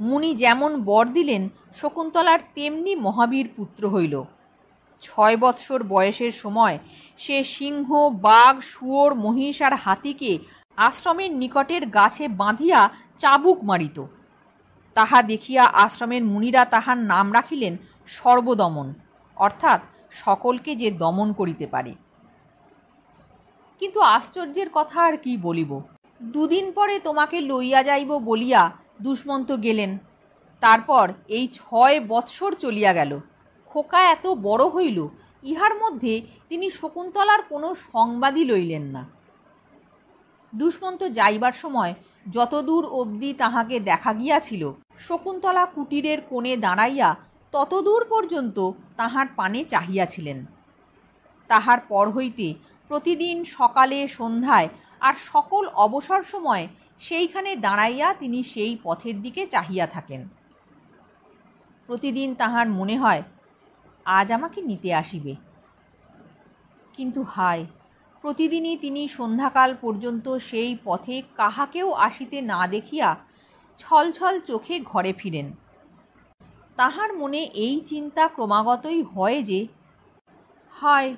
মুনি যেমন বর দিলেন, শকুন্তলার তেমনি মহাবীর পুত্র হইল। ছয় বৎসর বয়সের সময় সে সিংহ, বাঘ, শুয়োর, মহিষ আর হাতিকে আশ্রমের নিকটের গাছে বাঁধিয়া চাবুক মারিত। তাহা দেখিয়া আশ্রমের মুনিরা তাহার নাম রাখিলেন সর্বদমন, অর্থাৎ সকলকে যে দমন করিতে পারে। কিন্তু আশ্চর্যের কথা আর কি বলিব? দুদিন পরে তোমাকে লইয়া যাইব বলিয়া দুষ্মন্ত গেলেন। তারপর এই ছয় বৎসর চলিয়া গেল। খোকা এত বড় হইল, ইহার মধ্যে তিনি শকুন্তলার কোনো সংবাদই লইলেন না। দুষ্মন্ত যাইবার সময় যতদূর অবধি তাহাকে দেখা গিয়াছিল, শকুন্তলা কুটিরের কোণে দাঁড়াইয়া ততদূর পর্যন্ত তাহার পানে চাহিয়াছিলেন। তাহার পর হইতে প্রতিদিন সকালে সন্ধ্যায় আর সকল অবসর সময় সেইখানে দাঁড়াইয়া তিনি সেই পথের দিকে চাহিয়া থাকেন। প্রতিদিন তাহার মনে হয়, আজ আমাকে নিতে আসিবে। কিন্তু হায়, প্রতিদিনই তিনি সন্ধ্যাকাল পর্যন্ত সেই পথে কাহাকেও আসিতে না দেখিয়া ছলছল চোখে ঘরে ফিরেন। তাহার মনে এই চিন্তা ক্রমাগতই হয় যে, হায়,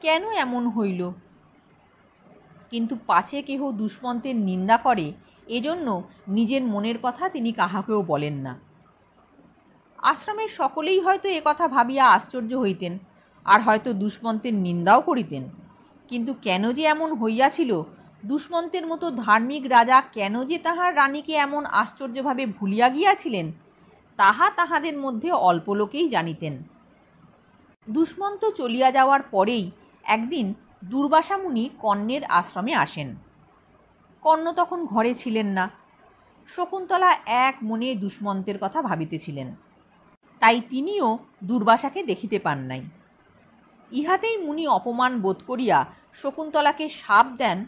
কেন এমন হইল? কিন্তু পাছে কেহ দুষ্মন্তের নিন্দা করে, এজন্য নিজের মনের কথা তিনি কাহাকেও বলেন না। আশ্রমের সকলেই হয়তো কথা ভাবিয়া আশ্চর্য হইতেন, আর হয়তো দুষ্মন্তের নিন্দাও করিতেন। কিন্তু কেন যে এমন হইয়াছিল, দুষ্মন্তের মতো ধার্মিক রাজা কেন যে তাহার রানীকে এমন আশ্চর্যভাবে ভুলিয়া গিয়াছিলেন, তাহা তাহাদের মধ্যে অল্প লোকেই জানিতেন। দুষ্মন্ত চলিয়া যাওয়ার পরেই একদিন দুর্বাসামুনি কর্ণের আশ্রমে আসেন। কর্ণ তখন ঘরে ছিলেন না। শকুন্তলা এক মনে দুষ্মন্তের কথা ভাবিতেছিলেন। তাই তিনিও দুর্বাসাকে দেখিতে পান নাই। ইহাতেই মুনি অপমান বোধ করিয়া শকুন্তলাকে সাপ দেন,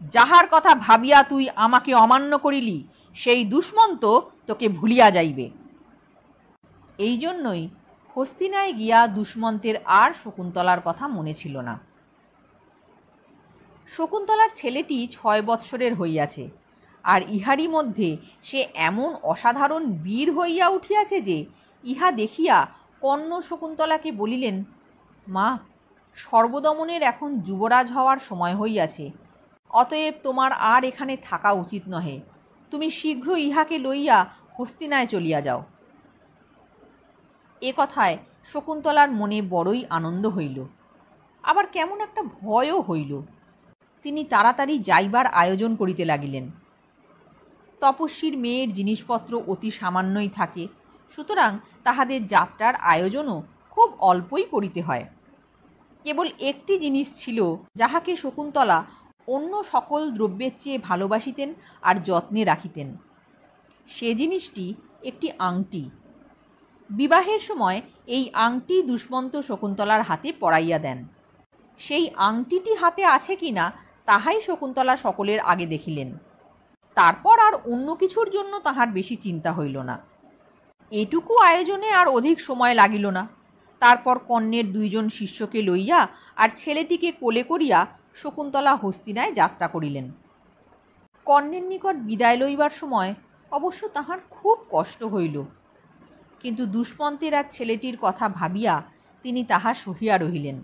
যাহার কথা ভাবিয়া তুই আমাকে অমান্য করিলি, সেই দুষ্মন্ত তোকে ভুলিয়া যাইবে। এই জন্যই হস্তিনায় গিয়া দুষ্মন্তের আর শকুন্তলার কথা মনে ছিল না। শকুন্তলার ছেলেটি ছয় বৎসরের হইয়াছে, আর ইহারই মধ্যে সে এমন অসাধারণ বীর হইয়া উঠিয়াছে যে ইহা দেখিয়া কর্ণ শকুন্তলাকে বলিলেন, মা, সর্বদমনের এখন যুবরাজ হওয়ার সময় হইয়াছে, অতএব তোমার আর এখানে থাকা উচিত নহে। তুমি শীঘ্র ইহাকে লইয়া হস্তিনায় চলিয়া যাও এ কথায় শকুন্তলার মনে বড়ই আনন্দ হইল। আবার কেমন একটা ভয়ও হইল। তিনি তাড়াতাড়ি যাইবার আয়োজন করিতে লাগিলেন। তপস্বীর মেয়ের জিনিসপত্র অতি সামান্যই থাকে, সুতরাং তাহাদের যাত্রার আয়োজনও খুব অল্পই করিতে হয়। কেবল একটি জিনিস ছিল যাহাকে শকুন্তলা অন্য সকল দ্রব্যের চেয়ে ভালোবাসিতেন আর যত্নে রাখিতেন। সে জিনিসটি একটি আংটি। বিবাহের সময় এই আংটি দুষ্মন্ত শকুন্তলার হাতে পড়াইয়া দেন। সেই আংটিটি হাতে আছে কি না তাহাই শকুন্তলা সকলের আগে দেখিলেন। তারপর আর অন্য কিছুর জন্য তাহার বেশি চিন্তা হইল না। এটুকু আয়োজনে আর অধিক সময় লাগিল না। তারপর কন্যের দুইজন শিষ্যকে লইয়া আর ছেলেটিকে কোলে করিয়া শকুন্তলা হস্তিনায় যাত্রা করিলেন। কর্ণের নিকট বিদায় লইবার সময় অবশ্য তাহার খুব কষ্ট হইল। কিন্তু দুষ্মন্তের আর ছেলেটির কথা ভাবিয়া তিনি তাহা সহিয়া রহিলেন।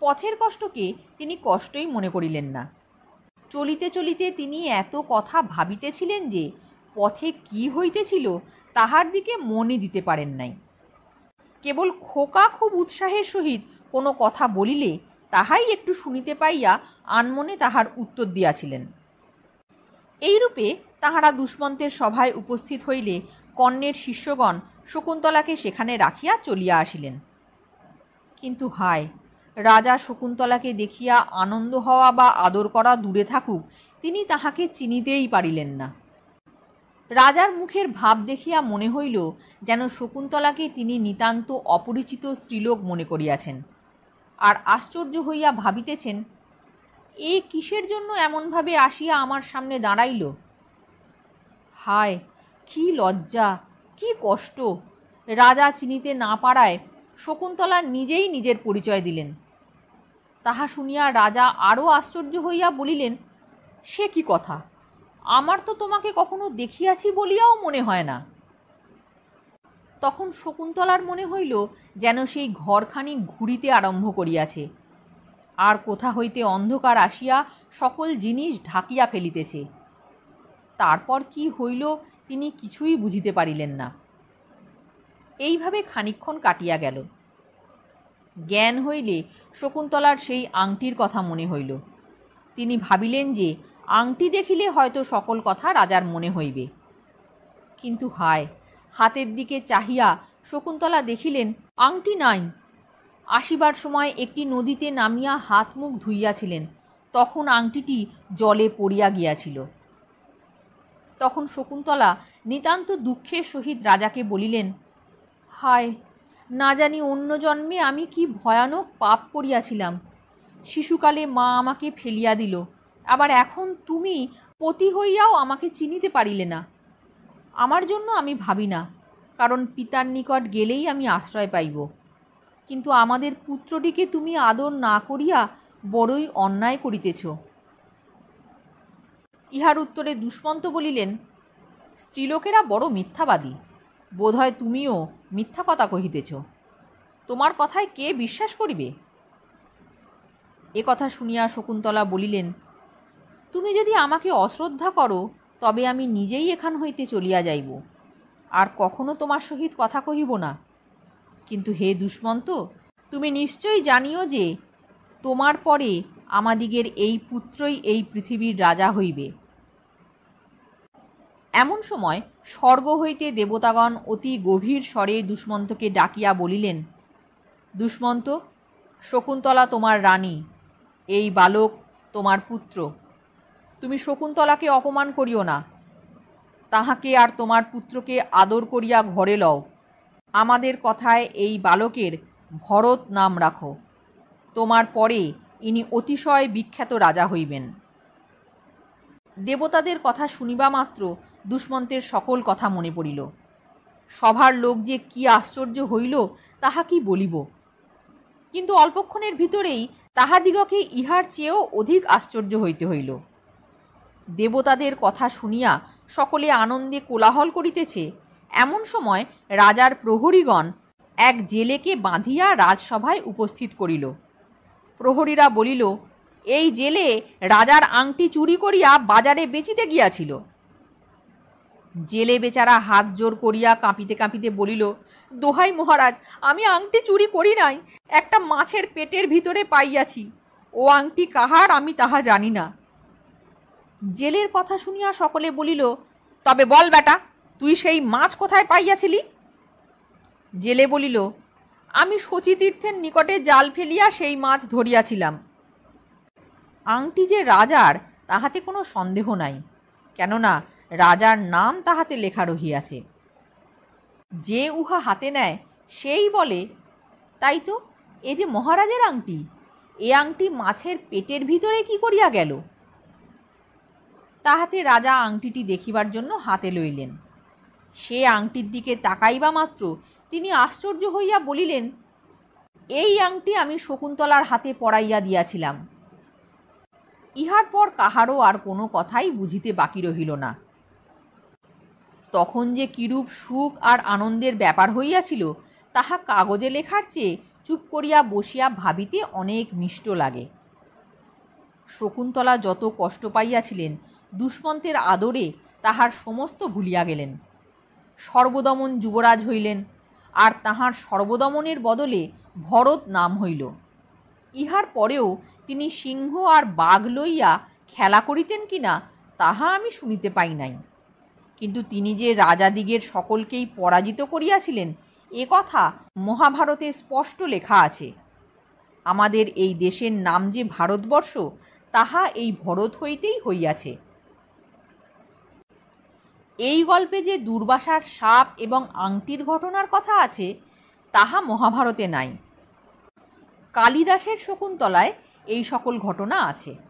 পথের কষ্টকে তিনি কষ্টই মনে করিলেন না। চলিতে চলিতে তিনি এত কথা ভাবিতেছিলেন যে, পথে কি হইতেছিল তাহার দিকে মনে দিতে পারেন নাই। কেবল খোকা খুব উৎসাহের সহিত কোনো কথা বলিলে তাহাই একটু শুনিতে পাইয়া আনমনে তাহার উত্তর দিয়াছিলেন। এইরূপে তাহারা দুষ্মন্তের সভায় উপস্থিত হইলে কর্ণের শিষ্যগণ শকুন্তলাকে সেখানে রাখিয়া চলিয়া আসিলেন। কিন্তু হায় রাজা শকুন্তলাকে দেখিয়া আনন্দ হওয়া বা আদর করা দূরে থাকুক, তিনি তাহাকে চিনিতেই পারিলেন না। রাজার মুখের ভাব দেখিয়া মনে হইল যেন শকুন্তলাকে তিনি নিতান্ত অপরিচিত স্ত্রীলোক মনে করিয়াছেন। আর আশ্চর্য হইয়া ভাবিতেছেন, এ কিসের জন্য এমনভাবে আসিয়া আমার সামনে দাঁড়াইল? হায়, কি লজ্জা, কি কষ্ট! রাজা চিনিতে না পারায় শকুন্তলা নিজেই নিজের পরিচয় দিলেন। তাহা শুনিয়া রাজা আরও আশ্চর্য হইয়া বলিলেন, সে কি কথা? আমার তো তোমাকে কখনো দেখিয়াছি বলিয়াও মনে হয় না। তখন শকুন্তলার মনে হইল যেন সেই ঘরখানি ঘুরিতে আরম্ভ করিয়াছে। আর কোথা হইতে অন্ধকার আসিয়া সকল জিনিস ঢাকিয়া ফেলিতেছে। তারপর কি হইল তিনি কিছুই বুঝিতে পারিলেন না। এইভাবে খানিক্ষণ কাটিয়া গেল। জ্ঞান হইলে শকুন্তলার সেই আংটির কথা মনে হইল। তিনি ভাবিলেন যে, আংটি দেখিলে হয়তো সকল কথা রাজার মনে হইবে। কিন্তু হায়, হাতের দিকে চাহিয়া শকুন্তলা দেখিলেন, আংটি নাই। আসিবার সময় একটি নদীতে নামিয়া হাত মুখ ধুইয়াছিলেন, তখন আংটিটি জলে পড়িয়া গিয়াছিল। তখন শকুন্তলা নিতান্ত দুঃখের সহিত রাজাকে বলিলেন, হায় না জানি অন্য জন্মে আমি কি ভয়ানক পাপ করিয়াছিলাম। শিশুকালে মা আমাকে ফেলিয়া দিল। আবার এখন তুমি পতি হইয়াও আমাকে চিনিতে পারিলে না। আমার জন্য আমি ভাবি না, কারণ পিতার নিকট গেলেই আমি আশ্রয় পাইব। কিন্তু আমাদের পুত্রটিকে তুমি আদর না করিয়া বড়ই অন্যায় করিতেছ। ইহার উত্তরে দুষ্মন্ত বলিলেন, স্ত্রীলোকেরা বড় মিথ্যাবাদী। বোধহয় তুমিও মিথ্যা কথা কহিতেছ। তোমার কথায় কে বিশ্বাস করিবে? এ কথা শুনিয়া শকুন্তলা বলিলেন, তুমি যদি আমাকে অশ্রদ্ধা করো, তবে আমি নিজেই এখান হইতে চলিয়া যাইব। আর কখনো তোমার সহিত কথা কহিব না। কিন্তু হে দুষ্মন্ত, তুমি নিশ্চয়ই জানিও যে তোমার পরে আমাদিগের এই পুত্রই এই পৃথিবীর রাজা হইবে। এমন সময় স্বর্গ হইতে দেবতাগণ অতি গভীর স্বরে দুষ্মন্তকে ডাকিয়া বলিলেন, দুষ্মন্ত, শকুন্তলা তোমার রানী, এই বালক তোমার পুত্র। তুমি শকুন্তলাকে অপমান করিও না। তাহাকে আর তোমার পুত্রকে আদর করিয়া ঘরে লও। আমাদের কথায় এই বালকের ভরত নাম রাখো। তোমার পরে ইনি অতিশয় বিখ্যাত রাজা হইবেন। দেবতাদের কথা শুনিবা মাত্র দুষ্মন্তের সকল কথা মনে পড়িল। সভার লোক যে কি আশ্চর্য হইল, তাহা কি বলিব? কিন্তু অল্পক্ষণের ভিতরেই তাহাদিগকে ইহার চেয়েও অধিক আশ্চর্য হইতে হইল। দেবতাদের কথা শুনিয়া সকলে আনন্দে কোলাহল করিতেছে। এমন সময় রাজার প্রহরীগণ এক জেলেকে বাঁধিয়া রাজসভায় উপস্থিত করিল। প্রহরীরা বলিল, এই জেলে রাজার আংটি চুরি করিয়া বাজারে বেচিতে গিয়াছিল। জেলে বেচারা হাত জোর করিয়া কাঁপিতে কাঁপিতে বলিল, দোহাই মহারাজ, আমি আংটি চুরি করি নাই, একটা মাছের পেটের ভিতরে পাইয়াছি। ও আংটি কাহার আমি তাহা জানি না। জেলের কথা শুনিয়া সকলে বলিল, তবে বল বেটা, তুই সেই মাছ কোথায় পাইয়াছিলি? জেলে বলিল, আমি শচীতীর্থের নিকটে জাল ফেলিয়া সেই মাছ ধরিয়াছিলাম। আংটি যে রাজার, তাহাতে কোনো সন্দেহ নাই। কেননা রাজার নাম তাহাতে লেখা রহিয়াছে। যে উহা হাতে নেয়, সেই বলে, তাই তো, এ যে মহারাজের আংটি, এ আংটি মাছের পেটের ভিতরে কি করিয়া গেল? তাহাতে রাজা আংটিটি দেখিবার জন্য হাতে লইলেন। সে আংটির দিকে তাকাইবা মাত্র তিনি আশ্চর্য হইয়া বলিলেন, এই আংটি আমি শকুন্তলার হাতে পড়াইয়া দিয়াছিলাম। ইহার পর কাহারও আর কোনো কথাই বুঝিতে বাকি রহিল না। তখন যে কিরূপ সুখ আর আনন্দের ব্যাপার হইয়াছিল, তাহা কাগজে লেখার চেয়ে চুপ করিয়া বসিয়া ভাবিতে অনেক মিষ্ট লাগে। শকুন্তলা যত কষ্ট পাইয়াছিলেন, দুষ্মন্তের আদরে তাহার সমস্ত ভুলিয়া গেলেন। সর্বদমন যুবরাজ হইলেন, আর তাহার সর্বদমনের বদলে ভরত নাম হইল। ইহার পরেও তিনি সিংহ আর বাঘ লইয়া খেলা করিতেন কিনা, তাহা আমি শুনিতে পাই নাই। কিন্তু তিনি যে রাজাদিগের সকলকেই পরাজিত করিয়াছিলেন, এ কথা মহাভারতে স্পষ্ট লেখা আছে। আমাদের এই দেশের নাম যে ভারতবর্ষ, তাহা এই ভরত হইতেই হইয়াছে। এই গল্পে যে দুর্বাসার সাপ এবং আংটির ঘটনার কথা আছে, তাহা মহাভারতে নাই। কালিদাসের শকুন্তলায় এই সকল ঘটনা আছে।